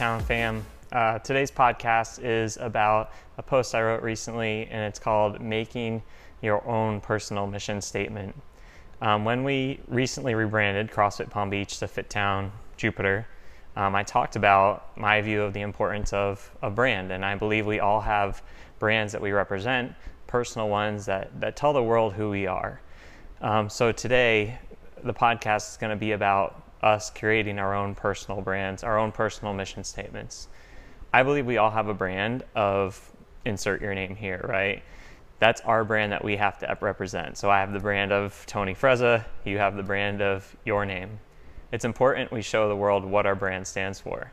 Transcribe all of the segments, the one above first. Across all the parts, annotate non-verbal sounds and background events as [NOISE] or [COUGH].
FitTown fam. Uh, today's podcast is about a post I wrote recently, and it's called Making Your Own Personal Mission Statement. Um, when we recently rebranded CrossFit Palm Beach to Fit Town Jupiter, um, I talked about my view of the importance of a brand, and I believe we all have brands that we represent, personal ones that, that tell the world who we are. Um, so today, the podcast is going to be about us creating our own personal brands, our own personal mission statements. I believe we all have a brand of insert your name here, right? That's our brand that we have to represent. So I have the brand of Tony Frezza, you have the brand of your name. It's important we show the world what our brand stands for.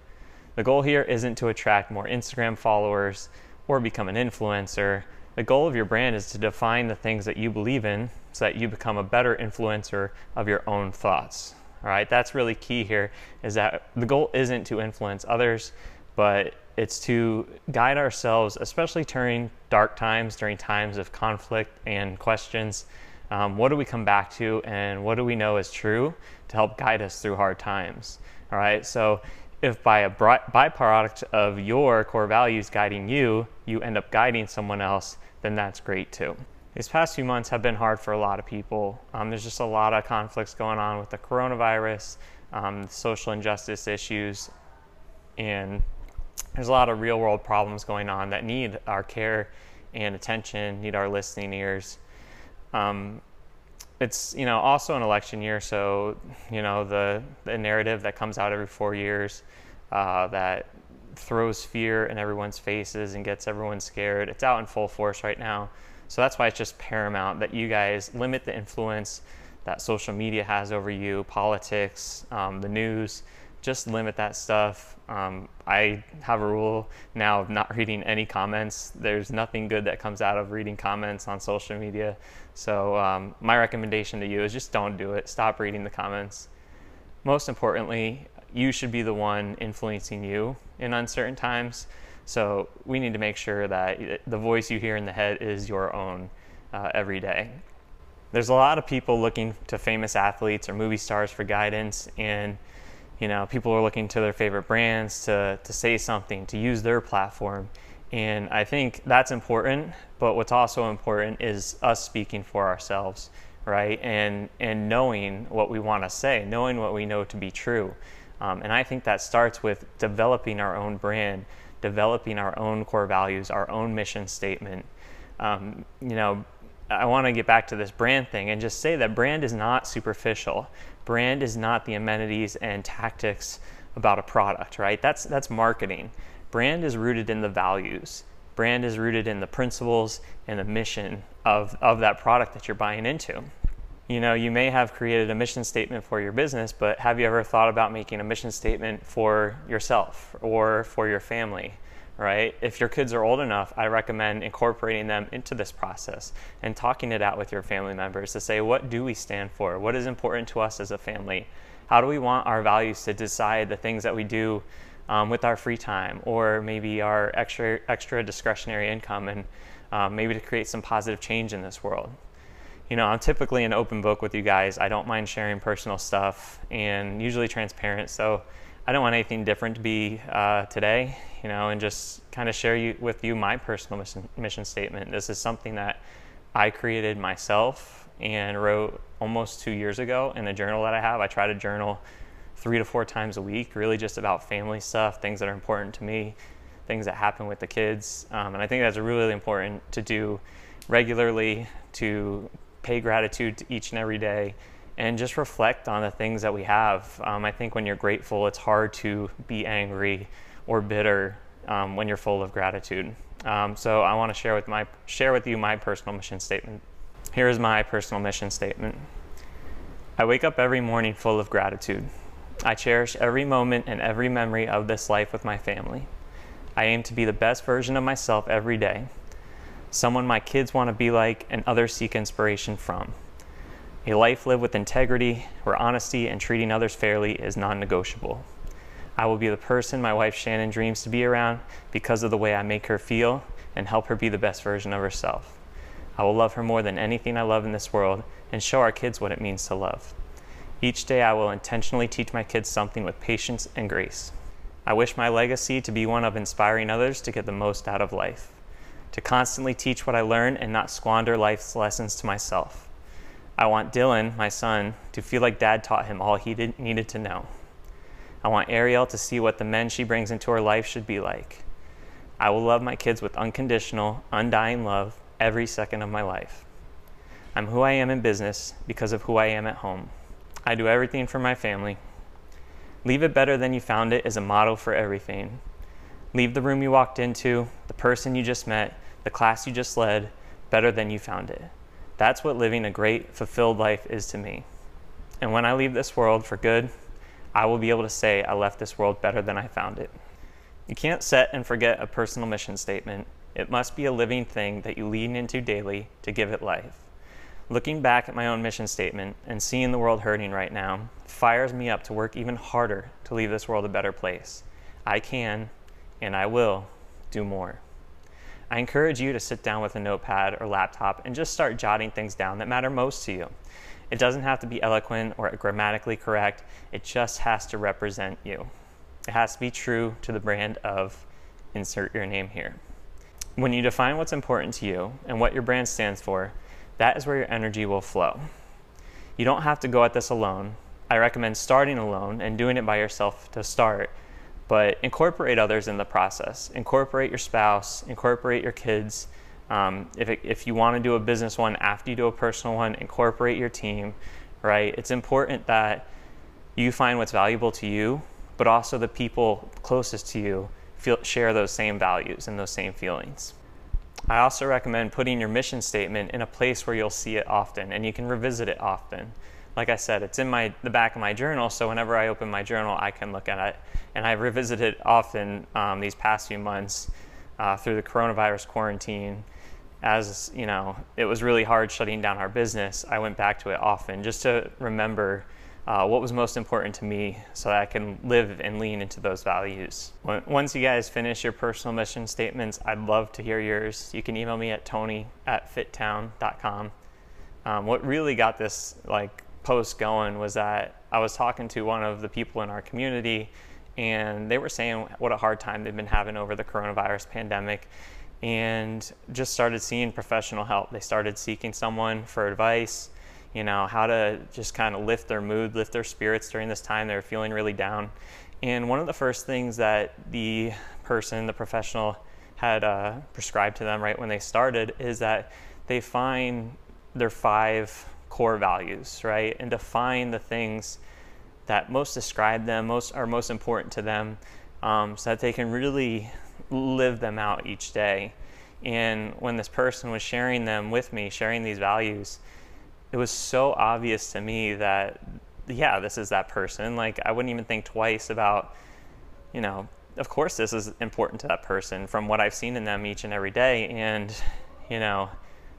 The goal here isn't to attract more Instagram followers or become an influencer. The goal of your brand is to define the things that you believe in so that you become a better influencer of your own thoughts. All right, that's really key here is that the goal isn't to influence others, but it's to guide ourselves, especially during dark times, during times of conflict and questions. Um, what do we come back to, and what do we know is true to help guide us through hard times? All right, so if by a byproduct of your core values guiding you, you end up guiding someone else, then that's great too. These past few months have been hard for a lot of people. Um, there's just a lot of conflicts going on with the coronavirus, um, social injustice issues, and there's a lot of real world problems going on that need our care and attention, need our listening ears. Um, it's you know also an election year, so you know the the narrative that comes out every four years uh, that throws fear in everyone's faces and gets everyone scared. It's out in full force right now. So that's why it's just paramount that you guys limit the influence that social media has over you, politics, um, the news. Just limit that stuff. Um, I have a rule now of not reading any comments. There's nothing good that comes out of reading comments on social media. So, um, my recommendation to you is just don't do it. Stop reading the comments. Most importantly, you should be the one influencing you in uncertain times. So we need to make sure that the voice you hear in the head is your own uh, every day. There's a lot of people looking to famous athletes or movie stars for guidance, and you know people are looking to their favorite brands to to say something, to use their platform. And I think that's important, but what's also important is us speaking for ourselves, right? And and knowing what we want to say, knowing what we know to be true. Um, and I think that starts with developing our own brand, developing our own core values, our own mission statement. Um, you know, I want to get back to this brand thing and just say that brand is not superficial. Brand is not the amenities and tactics about a product, right? That's that's marketing. Brand is rooted in the values. Brand is rooted in the principles and the mission of, of that product that you're buying into you know, you may have created a mission statement for your business, but have you ever thought about making a mission statement for yourself or for your family? Right? If your kids are old enough, I recommend incorporating them into this process and talking it out with your family members to say, what do we stand for? What is important to us as a family? How do we want our values to decide the things that we do um, with our free time or maybe our extra, extra discretionary income and um, maybe to create some positive change in this world? You know, I'm typically an open book with you guys. I don't mind sharing personal stuff and usually transparent. So I don't want anything different to be uh, today, you know, and just kind of share you, with you my personal mission, mission statement. This is something that I created myself and wrote almost two years ago in a journal that I have. I try to journal three to four times a week, really just about family stuff, things that are important to me, things that happen with the kids. Um, and I think that's really important to do regularly to pay gratitude each and every day and just reflect on the things that we have. Um, I think when you're grateful, it's hard to be angry or bitter um, when you're full of gratitude. Um, so I want to share with my share with you my personal mission statement. Here is my personal mission statement. I wake up every morning full of gratitude. I cherish every moment and every memory of this life with my family. I aim to be the best version of myself every day someone my kids want to be like, and others seek inspiration from. A life lived with integrity, where honesty and treating others fairly is non negotiable. I will be the person my wife Shannon dreams to be around because of the way I make her feel and help her be the best version of herself. I will love her more than anything I love in this world and show our kids what it means to love. Each day I will intentionally teach my kids something with patience and grace. I wish my legacy to be one of inspiring others to get the most out of life, to constantly teach what I learn and not squander life's lessons to myself. I want Dylan, my son, to feel like dad taught him all he did, needed to know. I want Ariel to see what the men she brings into her life should be like. I will love my kids with unconditional, undying love every second of my life. I'm who I am in business because of who I am at home. I do everything for my family, Leave it better than you found it is a motto for everything. Leave the room you walked into, the person you just met, the class you just led, better than you found it. That's what living a great, fulfilled life is to me. And when I leave this world for good, I will be able to say I left this world better than I found it. You can't set and forget a personal mission statement. It must be a living thing that you lean into daily to give it life. Looking back at my own mission statement and seeing the world hurting right now fires me up to work even harder to leave this world a better place. I can and I will do more. I encourage you to sit down with a notepad or laptop and just start jotting things down that matter most to you. It doesn't have to be eloquent or grammatically correct, it just has to represent you. It has to be true to the brand of insert your name here. When you define what's important to you and what your brand stands for, that is where your energy will flow. You don't have to go at this alone. I recommend starting alone and doing it by yourself to start, but incorporate others in the process. Incorporate your spouse, incorporate your kids. Um, if, it, if you want to do a business one after you do a personal one, incorporate your team, right? It's important that you find what's valuable to you, but also the people closest to you feel, share those same values and those same feelings. I also recommend putting your mission statement in a place where you'll see it often and you can revisit it often. Like I said, it's in my the back of my journal, so whenever I open my journal, I can look at it. And I've revisited it often um, these past few months uh, through the coronavirus quarantine. As you know, it was really hard shutting down our business. I went back to it often just to remember uh, what was most important to me so that I can live and lean into those values. Once you guys finish your personal mission statements, I'd love to hear yours. You can email me at tony at fittown.com. Um, what really got this like post going was that I was talking to one of the people in our community and they were saying what a hard time they've been having over the coronavirus pandemic and just started seeing professional help. They started seeking someone for advice you know, how to just kind of lift their mood, lift their spirits during this time. They're feeling really down. And one of the first things that the person, the professional, had uh, prescribed to them right when they started is that they find their five core values, right? And define the things that most describe them, most are most important to them, um, so that they can really live them out each day. And when this person was sharing them with me, sharing these values, it was so obvious to me that yeah, this is that person. Like I wouldn't even think twice about, you know, of course this is important to that person from what I've seen in them each and every day. And, you know,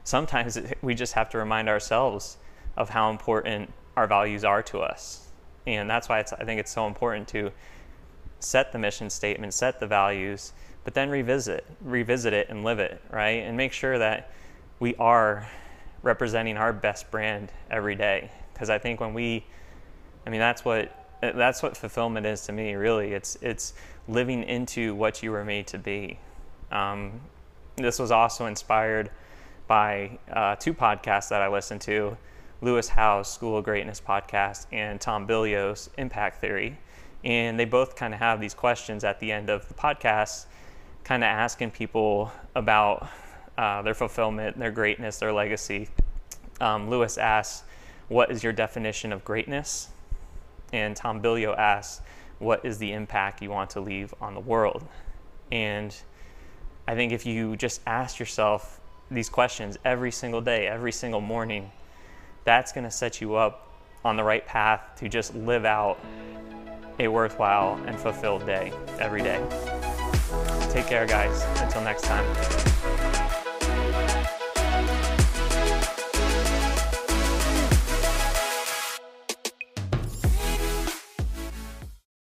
sometimes [LAUGHS] we just have to remind ourselves of how important our values are to us. And that's why I think it's so important to set the mission statement, set the values, but then revisit, revisit it and live it, right? And make sure that we are representing our best brand every day. Because I think when we, I mean, that's what that's what fulfillment is to me. Really, it's it's living into what you were made to be. Um, this was also inspired by uh, two podcasts that I listened to. Lewis Howes School of Greatness podcast and Tom Bilyeu's Impact Theory. And they both kind of have these questions at the end of the podcast, kind of asking people about uh, their fulfillment, their greatness, their legacy. Um, Lewis asks, What is your definition of greatness? And Tom Bilyeu asks, What is the impact you want to leave on the world? And I think if you just ask yourself these questions every single day, every single morning, that's going to set you up on the right path to just live out a worthwhile and fulfilled day every day. Take care, guys. Until next time.